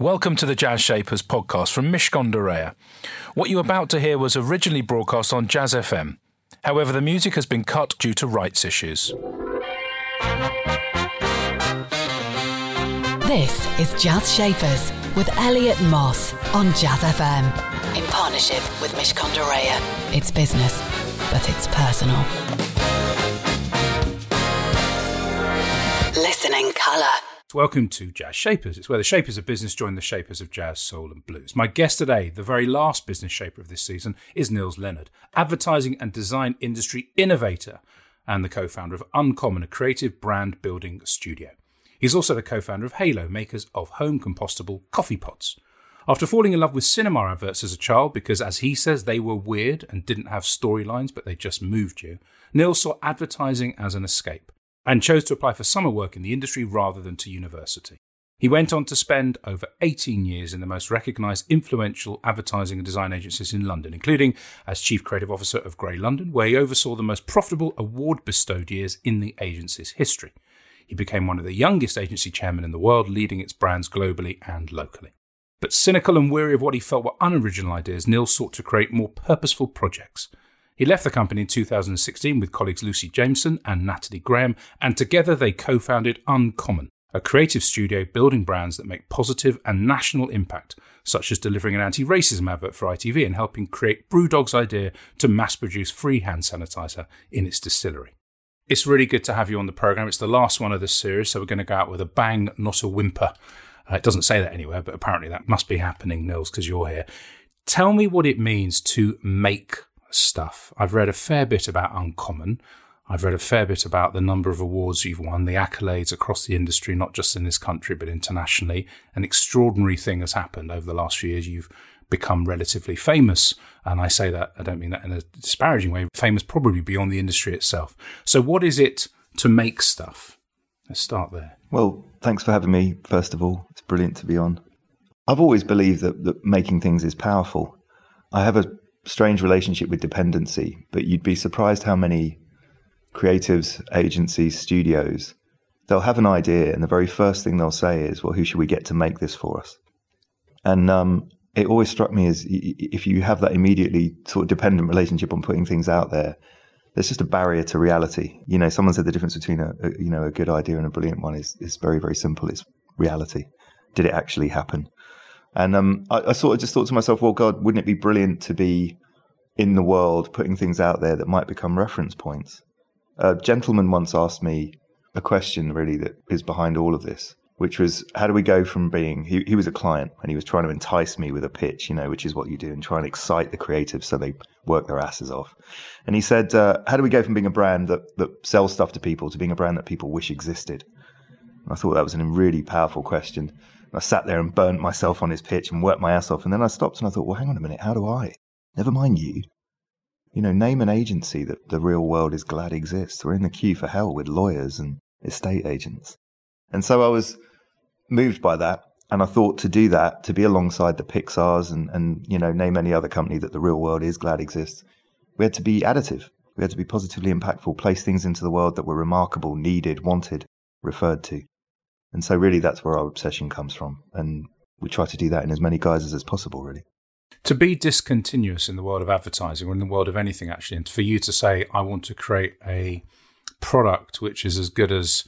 Welcome to the Jazz Shapers podcast from Mishcon de Reya. What you're about to hear was originally broadcast on Jazz FM. However, the music has been cut due to rights issues. This is Jazz Shapers with Elliot Moss on Jazz FM in partnership with Mishcon de Reya. It's business, but it's personal. Listening colour. Welcome to Jazz Shapers. It's where the shapers of business join the shapers of jazz, soul, and blues. My guest today, the very last business shaper of this season, is Nils Leonard, advertising and design industry innovator and the co founder of Uncommon, a creative brand building studio. He's also the co founder of Halo, makers of home compostable coffee pots. After falling in love with cinema adverts as a child because, as he says, they were weird and didn't have storylines, but they just moved you, Nils saw advertising as an escape and chose to apply for summer work in the industry rather than to university. He went on to spend over 18 years in the most recognised influential advertising and design agencies in London, including as Chief Creative Officer of Grey London, where he oversaw the most profitable award bestowed years in the agency's history. He became one of the youngest agency chairmen in the world, leading its brands globally and locally. But cynical and weary of what he felt were unoriginal ideas, Nils sought to create more purposeful projects – he left the company in 2016 with colleagues Lucy Jameson and Natalie Graham, and together they co founded Uncommon, a creative studio building brands that make positive and national impact, such as delivering an anti racism advert for ITV and helping create Brewdog's idea to mass produce free hand sanitizer in its distillery. It's really good to have you on the program. It's the last one of this series, so we're going to go out with a bang, not a whimper. Uh, it doesn't say that anywhere, but apparently that must be happening, Nils, because you're here. Tell me what it means to make stuff. I've read a fair bit about Uncommon. I've read a fair bit about the number of awards you've won, the accolades across the industry, not just in this country, but internationally. An extraordinary thing has happened over the last few years. You've become relatively famous. And I say that, I don't mean that in a disparaging way, famous probably beyond the industry itself. So, what is it to make stuff? Let's start there. Well, thanks for having me, first of all. It's brilliant to be on. I've always believed that, that making things is powerful. I have a strange relationship with dependency, but you'd be surprised how many creatives, agencies, studios, they'll have an idea, and the very first thing they'll say is, "Well, who should we get to make this for us?" And um, it always struck me as if you have that immediately sort of dependent relationship on putting things out there, there's just a barrier to reality. You know, someone said the difference between a, a you know a good idea and a brilliant one is is very very simple. It's reality. Did it actually happen? And um, I, I, sort of just thought to myself, well, God, wouldn't it be brilliant to be in the world putting things out there that might become reference points? A gentleman once asked me a question really that is behind all of this, which was how do we go from being, he, he was a client and he was trying to entice me with a pitch, you know, which is what you do and try and excite the creatives so they work their asses off. And he said, uh, how do we go from being a brand that, that sells stuff to people to being a brand that people wish existed? I thought that was a really powerful question. I sat there and burnt myself on his pitch and worked my ass off. And then I stopped and I thought, well, hang on a minute, how do I? Never mind you. You know, name an agency that the real world is glad exists. We're in the queue for hell with lawyers and estate agents. And so I was moved by that. And I thought to do that, to be alongside the Pixars and, and, you know, name any other company that the real world is glad exists, we had to be additive. We had to be positively impactful, place things into the world that were remarkable, needed, wanted, referred to. And so, really, that's where our obsession comes from. And we try to do that in as many guises as possible, really. To be discontinuous in the world of advertising or in the world of anything, actually, and for you to say, I want to create a product which is as good as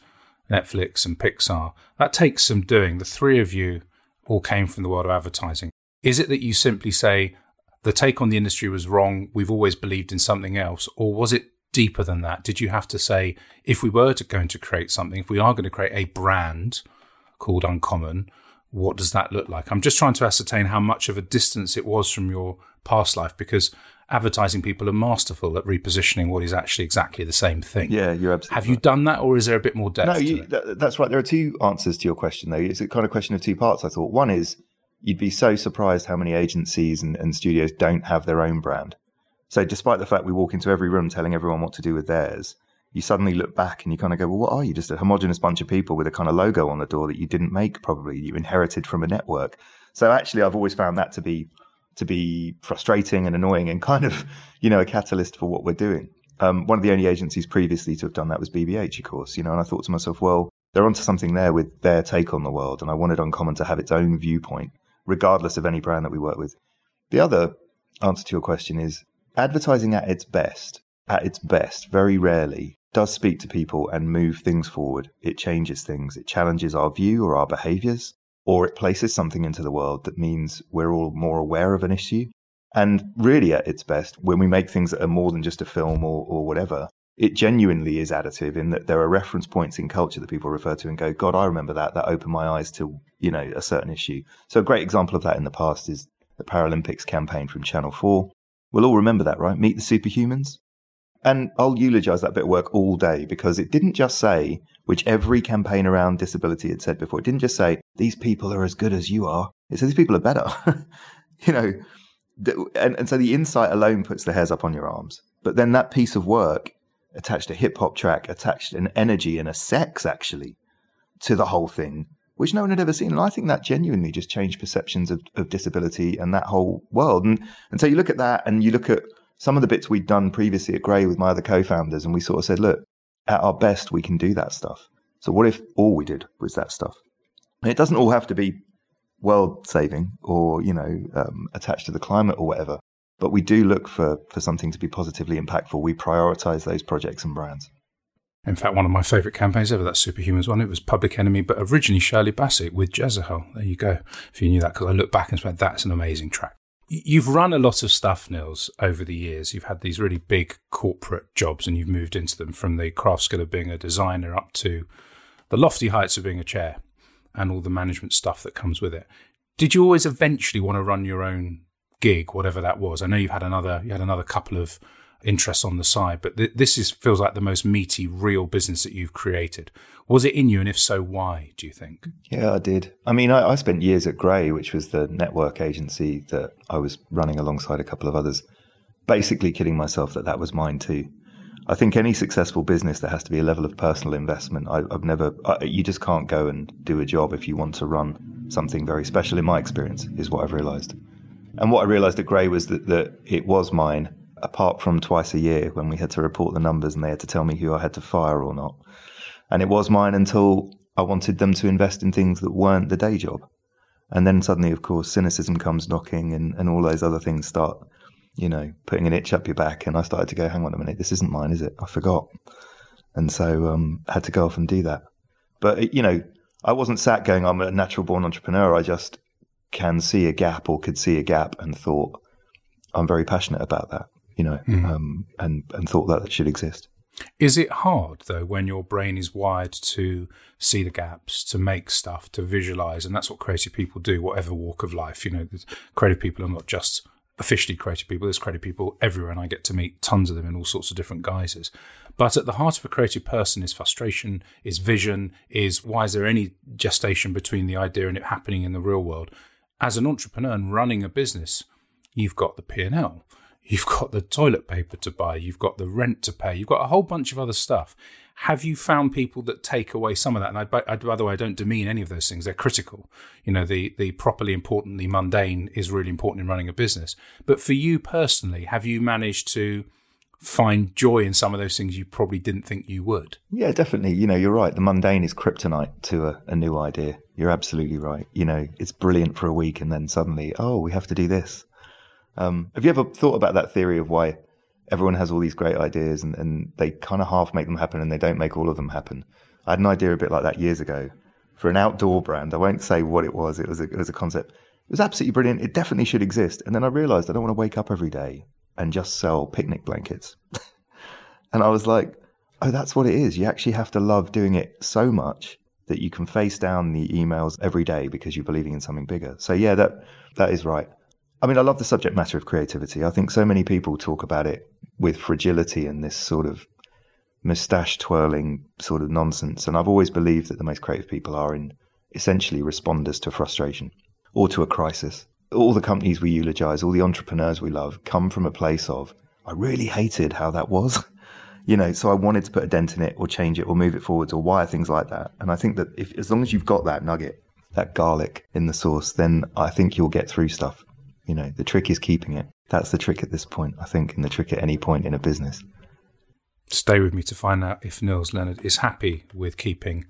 Netflix and Pixar, that takes some doing. The three of you all came from the world of advertising. Is it that you simply say, the take on the industry was wrong, we've always believed in something else? Or was it deeper than that? Did you have to say, if we were to going to create something, if we are going to create a brand called Uncommon, what does that look like? I'm just trying to ascertain how much of a distance it was from your past life because advertising people are masterful at repositioning what is actually exactly the same thing. Yeah, you're absolutely. Have you done that, or is there a bit more depth? No, you, that, that's right. There are two answers to your question, though. It's a kind of question of two parts. I thought one is you'd be so surprised how many agencies and, and studios don't have their own brand. So, despite the fact we walk into every room telling everyone what to do with theirs, you suddenly look back and you kind of go, well, what are you? Just a homogenous bunch of people with a kind of logo on the door that you didn't make, probably you inherited from a network. So, actually, I've always found that to be to be frustrating and annoying and kind of, you know, a catalyst for what we're doing. Um, one of the only agencies previously to have done that was BBH, of course, you know, and I thought to myself, well, they're onto something there with their take on the world. And I wanted Uncommon to have its own viewpoint, regardless of any brand that we work with. The other answer to your question is advertising at its best, at its best, very rarely does speak to people and move things forward. It changes things. It challenges our view or our behaviors, or it places something into the world that means we're all more aware of an issue. And really, at its best, when we make things that are more than just a film or, or whatever, it genuinely is additive in that there are reference points in culture that people refer to and go, God, I remember that. That opened my eyes to, you know, a certain issue. So a great example of that in the past is the Paralympics campaign from Channel 4. We'll all remember that, right? Meet the Superhumans. And I'll eulogize that bit of work all day because it didn't just say, which every campaign around disability had said before, it didn't just say, these people are as good as you are. It said, these people are better. you know, and, and so the insight alone puts the hairs up on your arms. But then that piece of work attached a hip hop track, attached an energy and a sex actually to the whole thing, which no one had ever seen. And I think that genuinely just changed perceptions of, of disability and that whole world. And and so you look at that and you look at some of the bits we'd done previously at Grey with my other co-founders, and we sort of said, look, at our best we can do that stuff. So what if all we did was that stuff? And it doesn't all have to be world saving or you know um, attached to the climate or whatever but we do look for for something to be positively impactful. We prioritize those projects and brands. In fact, one of my favourite campaigns ever, that Superhumans one, it was Public Enemy, but originally Shirley Bassey with Jezebel. There you go. If you knew that, because I look back and said, that's an amazing track. You've run a lot of stuff, Nils, over the years. You've had these really big corporate jobs and you've moved into them from the craft skill of being a designer up to the lofty heights of being a chair and all the management stuff that comes with it. Did you always eventually want to run your own gig, whatever that was. I know you've had another you had another couple of interests on the side, but th- this is feels like the most meaty, real business that you've created. Was it in you, and if so, why? Do you think? Yeah, I did. I mean, I, I spent years at Grey, which was the network agency that I was running alongside a couple of others, basically kidding myself that that was mine too. I think any successful business there has to be a level of personal investment. I, have never, I, you just can't go and do a job if you want to run something very special. In my experience, is what I've realised. And what I realised at Grey was that, that it was mine, apart from twice a year when we had to report the numbers and they had to tell me who I had to fire or not. And it was mine until I wanted them to invest in things that weren't the day job. And then suddenly, of course, cynicism comes knocking and, and all those other things start, you know, putting an itch up your back. And I started to go, hang on a minute, this isn't mine, is it? I forgot. And so um, had to go off and do that. But, you know, I wasn't sat going, I'm a natural born entrepreneur. I just can see a gap or could see a gap and thought, I'm very passionate about that, you know, mm. um, and, and thought that that should exist. Is it hard though when your brain is wired to see the gaps, to make stuff, to visualize, and that's what creative people do, whatever walk of life. You know, creative people are not just officially creative people. There's creative people everywhere, and I get to meet tons of them in all sorts of different guises. But at the heart of a creative person is frustration, is vision, is why is there any gestation between the idea and it happening in the real world? as an entrepreneur and running a business, you've got the P&L, you've got the toilet paper to buy, you've got the rent to pay, you've got a whole bunch of other stuff. Have you found people that take away some of that? And I, I, by the way, I don't demean any of those things. They're critical. You know, the, the properly important, the mundane is really important in running a business. But for you personally, have you managed to find joy in some of those things you probably didn't think you would. Yeah, definitely. You know, you're right. The mundane is kryptonite to a, a, new idea. You're absolutely right. You know, it's brilliant for a week and then suddenly, oh, we have to do this. Um, have you ever thought about that theory of why everyone has all these great ideas and, and they kind of half make them happen and they don't make all of them happen? I had an idea a bit like that years ago for an outdoor brand. I won't say what it was. It was a, it was a concept. It was absolutely brilliant. It definitely should exist. And then I realized I don't want to wake up every day and just sell picnic blankets. and I was like, oh, that's what it is. You actually have to love doing it so much that you can face down the emails every day because you're believing in something bigger. So yeah, that that is right. I mean, I love the subject matter of creativity. I think so many people talk about it with fragility and this sort of mustache twirling sort of nonsense. And I've always believed that the most creative people are in essentially responders to frustration or to a crisis all the companies we eulogize, all the entrepreneurs we love come from a place of, I really hated how that was. you know, so I wanted to put a dent in it or change it or move it forwards or wire things like that. And I think that if, as long as you've got that nugget, that garlic in the sauce, then I think you'll get through stuff. You know, the trick is keeping it. That's the trick at this point, I think, and the trick at any point in a business. Stay with me to find out if Nils Leonard is happy with keeping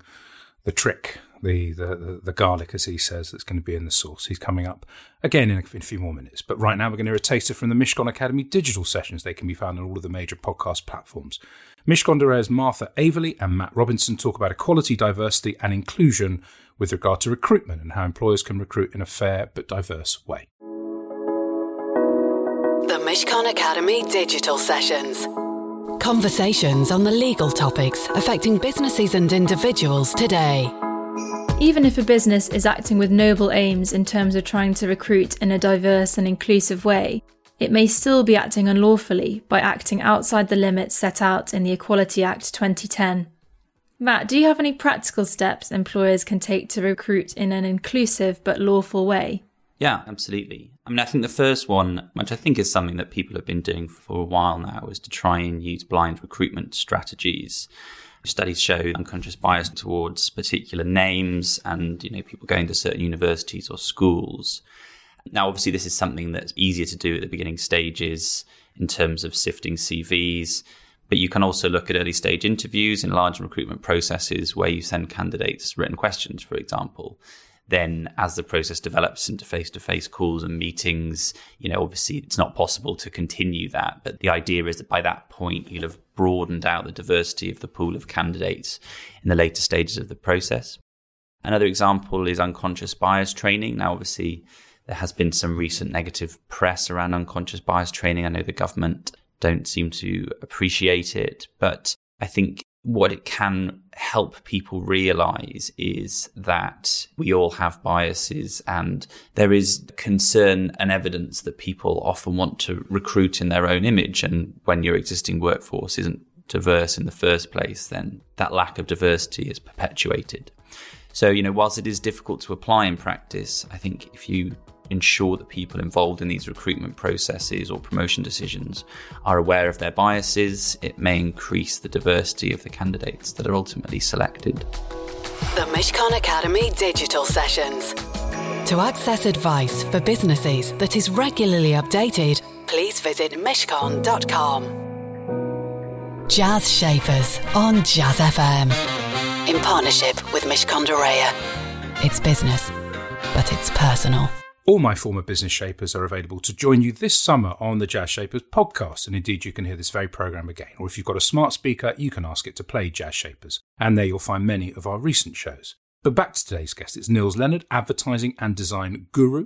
the trick, the, the, the garlic, as he says, that's going to be in the sauce. He's coming up again in a, in a few more minutes. But right now, we're going to hear a taster from the Mishcon Academy digital sessions. They can be found on all of the major podcast platforms. Mishcon de Martha Averley and Matt Robinson talk about equality, diversity, and inclusion with regard to recruitment and how employers can recruit in a fair but diverse way. Mishcon Academy digital sessions. Conversations on the legal topics affecting businesses and individuals today. Even if a business is acting with noble aims in terms of trying to recruit in a diverse and inclusive way, it may still be acting unlawfully by acting outside the limits set out in the Equality Act 2010. Matt, do you have any practical steps employers can take to recruit in an inclusive but lawful way? Yeah, absolutely. I mean, I think the first one, which I think is something that people have been doing for a while now, is to try and use blind recruitment strategies. Studies show unconscious bias towards particular names and, you know, people going to certain universities or schools. Now, obviously, this is something that's easier to do at the beginning stages in terms of sifting CVs. But you can also look at early stage interviews in large recruitment processes where you send candidates written questions, for example. Then, as the process develops into face to face calls and meetings, you know, obviously it's not possible to continue that. But the idea is that by that point, you'll have broadened out the diversity of the pool of candidates in the later stages of the process. Another example is unconscious bias training. Now, obviously, there has been some recent negative press around unconscious bias training. I know the government don't seem to appreciate it. But I think what it can help people realize is that we all have biases and there is concern and evidence that people often want to recruit in their own image. And when your existing workforce isn't diverse in the first place, then that lack of diversity is perpetuated. So, you know, whilst it is difficult to apply in practice, I think if you ensure that people involved in these recruitment processes or promotion decisions are aware of their biases, it may increase the diversity of the candidates that are ultimately selected. The Mishcon Academy digital sessions. To access advice for businesses that is regularly updated, please visit mishcon.com. Jazz Shapers on Jazz FM. In partnership with Reya. It's business, but it's personal. All my former business shapers are available to join you this summer on the Jazz Shapers podcast, and indeed you can hear this very program again. Or if you've got a smart speaker, you can ask it to play Jazz Shapers, and there you'll find many of our recent shows. But back to today's guest, it's Nils Leonard, advertising and design guru,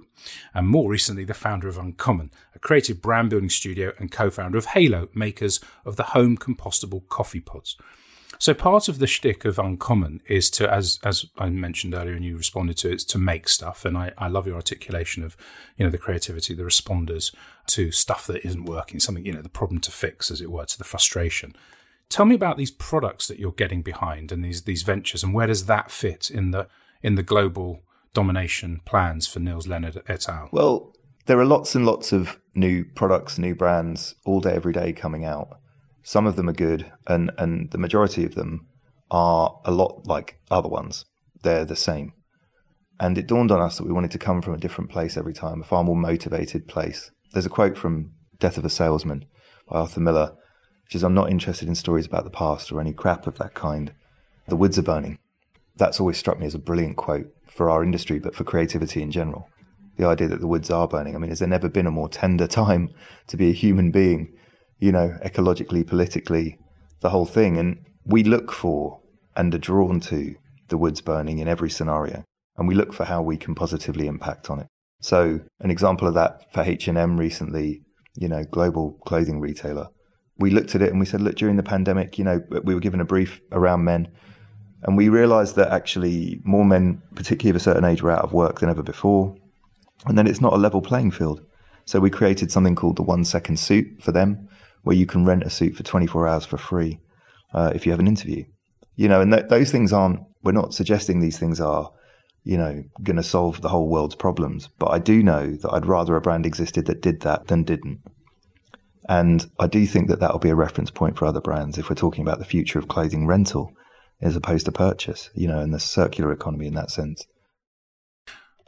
and more recently the founder of Uncommon, a creative brand building studio and co-founder of Halo, makers of the home compostable coffee pods. So part of the shtick of Uncommon is to, as as I mentioned earlier, and you responded to, it's to make stuff. And I, I love your articulation of, you know, the creativity, the responders to stuff that isn't working, something, you know, the problem to fix, as it were, to the frustration. Tell me about these products that you're getting behind and these these ventures, and where does that fit in the in the global domination plans for Nils Leonard et al? Well, there are lots and lots of new products, new brands all day, every day coming out. Some of them are good, and, and the majority of them are a lot like other ones. They're the same. And it dawned on us that we wanted to come from a different place every time, a far more motivated place. There's a quote from Death of a Salesman by Arthur Miller, which is I'm not interested in stories about the past or any crap of that kind. The woods are burning. That's always struck me as a brilliant quote for our industry, but for creativity in general. The idea that the woods are burning. I mean, has there never been a more tender time to be a human being you know, ecologically, politically, the whole thing. And we look for and are drawn to the woods burning in every scenario. And we look for how we can positively impact on it. So an example of that for H&M recently, you know, global clothing retailer, we looked at it and we said, look, during the pandemic, you know, we were given a brief around men and we realized that actually more men, particularly of a certain age, were out of work than ever before. And then it's not a level playing field. So we created something called the one second suit for them, where you can rent a suit for 24 hours for free uh, if you have an interview. You know, and th- those things aren't, we're not suggesting these things are, you know, going to solve the whole world's problems. But I do know that I'd rather a brand existed that did that than didn't. And I do think that that'll be a reference point for other brands if we're talking about the future of clothing rental as opposed to purchase, you know, in the circular economy in that sense.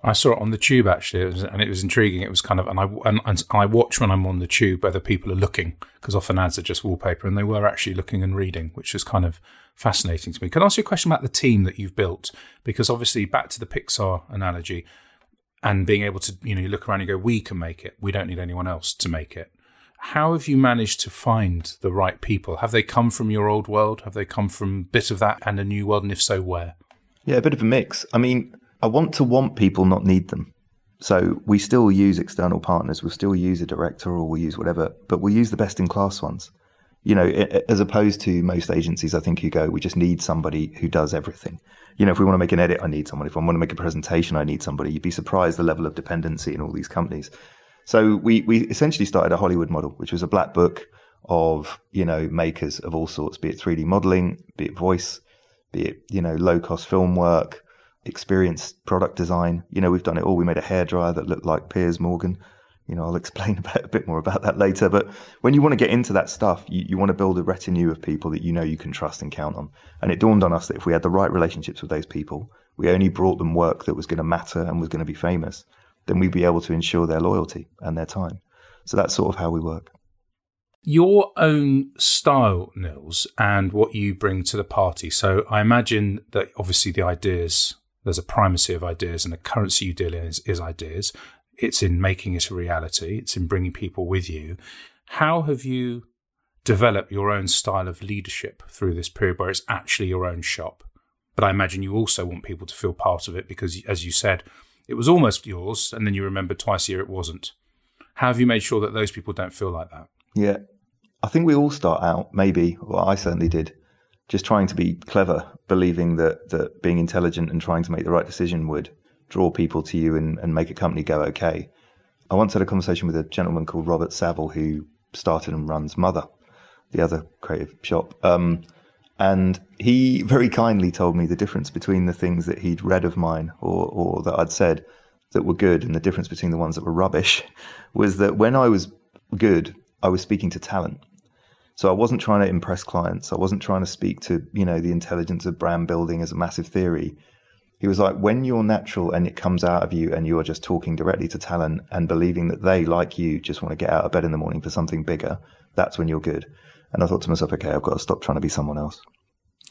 I saw it on the tube actually, it was, and it was intriguing. It was kind of, and I and, and I watch when I'm on the tube whether people are looking because often ads are just wallpaper, and they were actually looking and reading, which was kind of fascinating to me. Can I ask you a question about the team that you've built? Because obviously, back to the Pixar analogy, and being able to, you know, look around and go, we can make it. We don't need anyone else to make it. How have you managed to find the right people? Have they come from your old world? Have they come from a bit of that and a new world? And if so, where? Yeah, a bit of a mix. I mean, I want to want people, not need them. So we still use external partners. We'll still use a director or we'll use whatever, but we'll use the best in class ones. You know, as opposed to most agencies, I think you go, we just need somebody who does everything. You know, if we want to make an edit, I need someone. If I want to make a presentation, I need somebody. You'd be surprised the level of dependency in all these companies. So we, we essentially started a Hollywood model, which was a black book of, you know, makers of all sorts, be it 3D modeling, be it voice, be it, you know, low cost film work, experienced product design. You know, we've done it all. We made a hairdryer that looked like Piers Morgan. You know, I'll explain about, a bit more about that later. But when you want to get into that stuff, you, you want to build a retinue of people that you know you can trust and count on. And it dawned on us that if we had the right relationships with those people, we only brought them work that was going to matter and was going to be famous, then we'd be able to ensure their loyalty and their time. So that's sort of how we work. Your own style, Nils, and what you bring to the party. So I imagine that obviously the ideas there's a primacy of ideas, and the currency you deal in is, is ideas. It's in making it a reality. It's in bringing people with you. How have you developed your own style of leadership through this period where it's actually your own shop? But I imagine you also want people to feel part of it because, as you said, it was almost yours, and then you remember twice a year it wasn't. How have you made sure that those people don't feel like that? Yeah, I think we all start out, maybe, well, I certainly did, just trying to be clever, believing that that being intelligent and trying to make the right decision would draw people to you and, and make a company go okay. I once had a conversation with a gentleman called Robert Saville who started and runs Mother, the other creative shop. Um, and he very kindly told me the difference between the things that he'd read of mine or, or that I'd said that were good and the difference between the ones that were rubbish was that when I was good, I was speaking to talent. So I wasn't trying to impress clients. I wasn't trying to speak to, you know, the intelligence of brand building as a massive theory. He was like, when you're natural and it comes out of you and you're just talking directly to talent and believing that they, like you, just want to get out of bed in the morning for something bigger, that's when you're good. And I thought to myself, okay, I've got to stop trying to be someone else.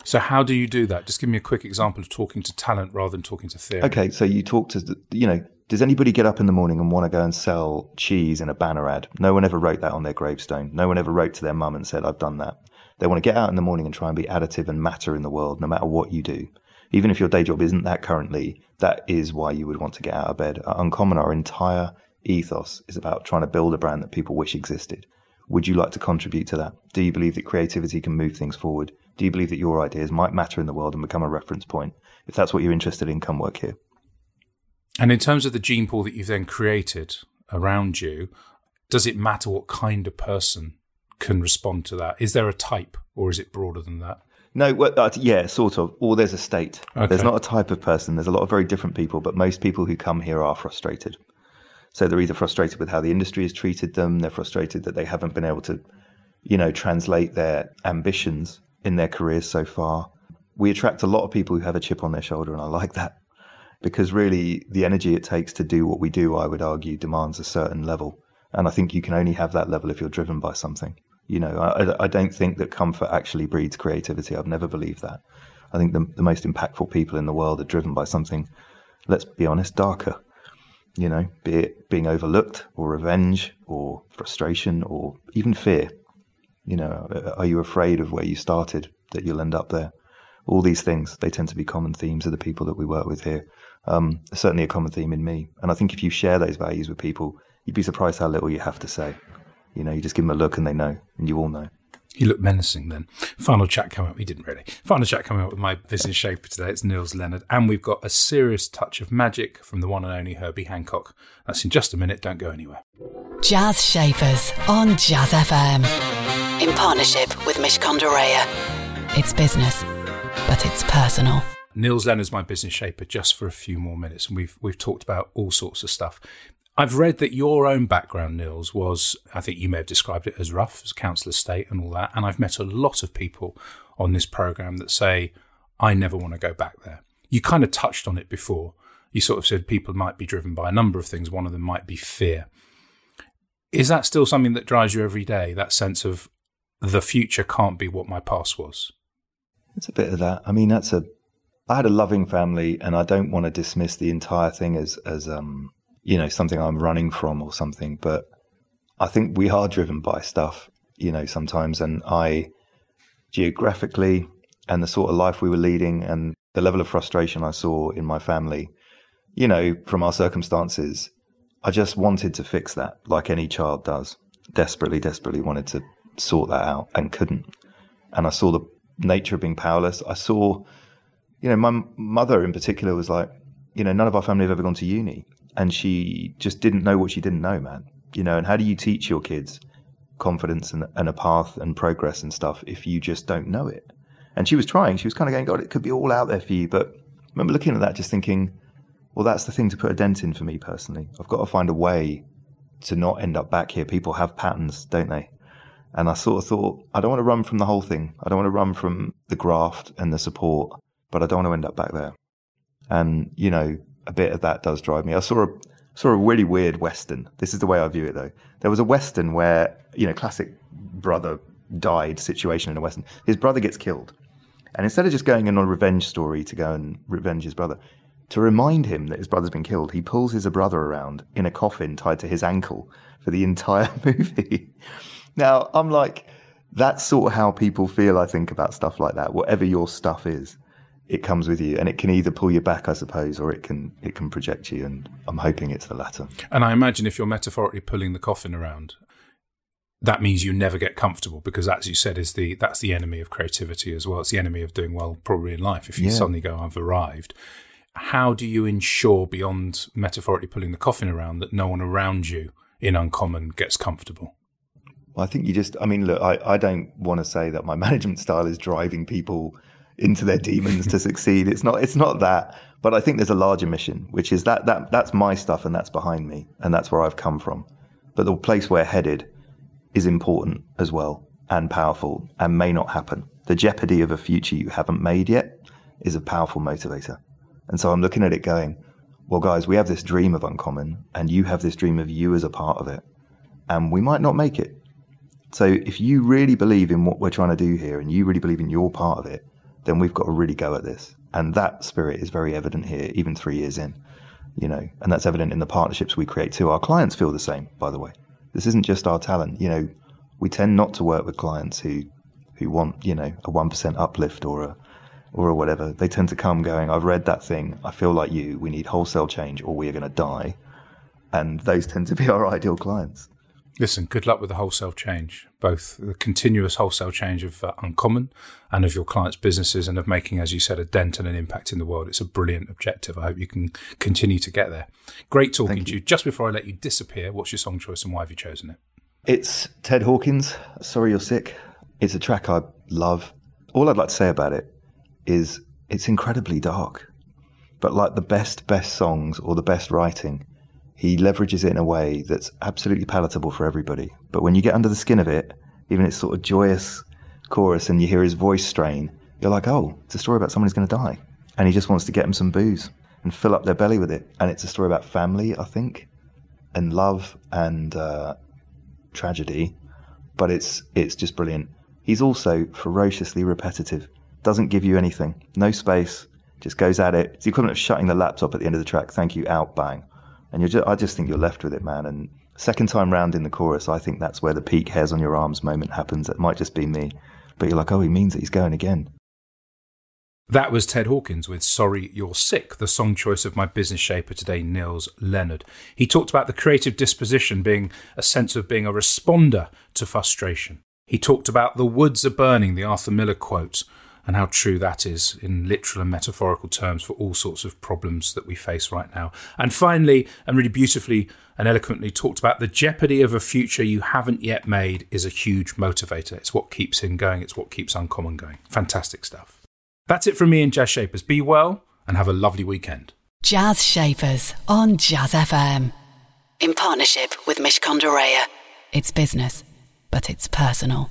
So how do you do that? Just give me a quick example of talking to talent rather than talking to theory. Okay, so you talk to, you know, does anybody get up in the morning and want to go and sell cheese in a banner ad? No one ever wrote that on their gravestone. No one ever wrote to their mum and said, I've done that. They want to get out in the morning and try and be additive and matter in the world, no matter what you do. Even if your day job isn't that currently, that is why you would want to get out of bed. At Uncommon, our entire ethos is about trying to build a brand that people wish existed. Would you like to contribute to that? Do you believe that creativity can move things forward? Do you believe that your ideas might matter in the world and become a reference point? If that's what you're interested in, come work here. And in terms of the gene pool that you've then created around you, does it matter what kind of person can respond to that? Is there a type or is it broader than that? No, well, uh, yeah, sort of. Or there's a state. Okay. There's not a type of person. There's a lot of very different people, but most people who come here are frustrated. So they're either frustrated with how the industry has treated them, they're frustrated that they haven't been able to, you know, translate their ambitions in their careers so far. We attract a lot of people who have a chip on their shoulder, and I like that because really the energy it takes to do what we do, I would argue, demands a certain level. And I think you can only have that level if you're driven by something. You know, I, I don't think that comfort actually breeds creativity. I've never believed that. I think the, the most impactful people in the world are driven by something, let's be honest, darker. You know, be it being overlooked or revenge or frustration or even fear. You know, are you afraid of where you started that you'll end up there? All these things, they tend to be common themes of the people that we work with here um, certainly a common theme in me. And I think if you share those values with people, you'd be surprised how little you have to say. You know, you just give them a look and they know, and you all know. He looked menacing then. Final chat coming up. He didn't really. Final chat coming up with my business shaper today. It's Nils Leonard. And we've got a serious touch of magic from the one and only Herbie Hancock. That's in just a minute. Don't go anywhere. Jazz Shapers on Jazz FM. In partnership with Mishcon de It's business, but it's personal. Nils Leonard's my business shaper just for a few more minutes, and we've we've talked about all sorts of stuff. I've read that your own background, Nils, was I think you may have described it as rough, as council estate and all that. And I've met a lot of people on this program that say, I never want to go back there. You kind of touched on it before. You sort of said people might be driven by a number of things. One of them might be fear. Is that still something that drives you every day? That sense of the future can't be what my past was? It's a bit of that. I mean, that's a. I had a loving family, and I don't want to dismiss the entire thing as as um you know something I'm running from or something. But I think we are driven by stuff, you know, sometimes, and I geographically and the sort of life we were leading and the level of frustration I saw in my family, you know, from our circumstances, I just wanted to fix that like any child does. Desperately, desperately wanted to sort that out and couldn't. And I saw the nature of being powerless. I saw, you know, my mother in particular was like, you know, none of our family have ever gone to uni. And she just didn't know what she didn't know, man. You know, and how do you teach your kids confidence and, and a path and progress and stuff if you just don't know it? And she was trying. She was kind of going, God, it could be all out there for you. But I remember looking at that, just thinking, well, that's the thing to put a dent in for me personally. I've got to find a way to not end up back here. People have patterns, don't they? And I sort of thought, I don't want to run from the whole thing. I don't want to run from the graft and the support, but I don't want to end up back there. And, you know, a bit of that does drive me. I saw a, saw a really weird Western. This is the way I view it though. There was a Western where, you know, classic brother died situation in a Western. His brother gets killed. And instead of just going on a revenge story to go and revenge his brother, to remind him that his brother's been killed, he pulls his brother around in a coffin tied to his ankle for the entire movie. now, I'm like, that's sort of how people feel, I think, about stuff like that. Whatever your stuff is, it comes with you and it can either pull you back, I suppose, or it can it can project you. And I'm hoping it's the latter. And I imagine if you're metaphorically pulling the coffin around, that means you never get comfortable because as you said is the that's the enemy of creativity as well it's the enemy of doing well probably in life if you yeah. suddenly go i've arrived how do you ensure beyond metaphorically pulling the coffin around that no one around you in uncommon gets comfortable well, i think you just i mean look i, I don't want to say that my management style is driving people into their demons to succeed it's not it's not that but i think there's a larger mission which is that that that's my stuff and that's behind me and that's where i've come from but the place we're headed is important as well and powerful and may not happen. The jeopardy of a future you haven't made yet is a powerful motivator. And so I'm looking at it going, well, guys, we have this dream of uncommon, and you have this dream of you as a part of it. And we might not make it. So if you really believe in what we're trying to do here and you really believe in your part of it, then we've got to really go at this. And that spirit is very evident here, even three years in, you know, and that's evident in the partnerships we create too. Our clients feel the same, by the way. This isn't just our talent. You know, we tend not to work with clients who who want you know a one percent uplift or a or a whatever. They tend to come going, I've read that thing. I feel like you. We need wholesale change, or we are going to die. And those tend to be our ideal clients. Listen, good luck with the wholesale change, both the continuous wholesale change of uh, Uncommon and of your clients' businesses, and of making, as you said, a dent and an impact in the world. It's a brilliant objective. I hope you can continue to get there. Great talking Thank to you. you. Just before I let you disappear, what's your song choice and why have you chosen it? It's Ted Hawkins, Sorry You're Sick. It's a track I love. All I'd like to say about it is it's incredibly dark, but like the best, best songs or the best writing, he leverages it in a way that's absolutely palatable for everybody. But when you get under the skin of it, even its sort of joyous chorus and you hear his voice strain, you're like, oh, it's a story about someone who's going to die. And he just wants to get them some booze and fill up their belly with it. And it's a story about family, I think, and love and uh, tragedy. But it's it's just brilliant. He's also ferociously repetitive. Doesn't give you anything. No space. Just goes at it. It's the equivalent of shutting the laptop at the end of the track. Thank you. Out. Bang and you're just, I just think you're left with it, man. And second time round in the chorus, I think that's where the peak hairs on your arms moment happens. It might just be me, but you're like, oh, he means it. He's going again. That was Ted Hawkins with Sorry You're Sick, the song choice of my business shaper today, Nils Leonard. He talked about the creative disposition being a sense of being a responder to frustration. He talked about the woods are burning, the Arthur Miller quote, and how true that is in literal and metaphorical terms for all sorts of problems that we face right now. And finally, and really beautifully and eloquently talked about the jeopardy of a future you haven't yet made is a huge motivator. It's what keeps him going, it's what keeps Uncommon going. Fantastic stuff. That's it from me and Jazz Shapers. Be well and have a lovely weekend. Jazz Shapers on Jazz FM. In partnership with Mishcon de It's business, but it's personal.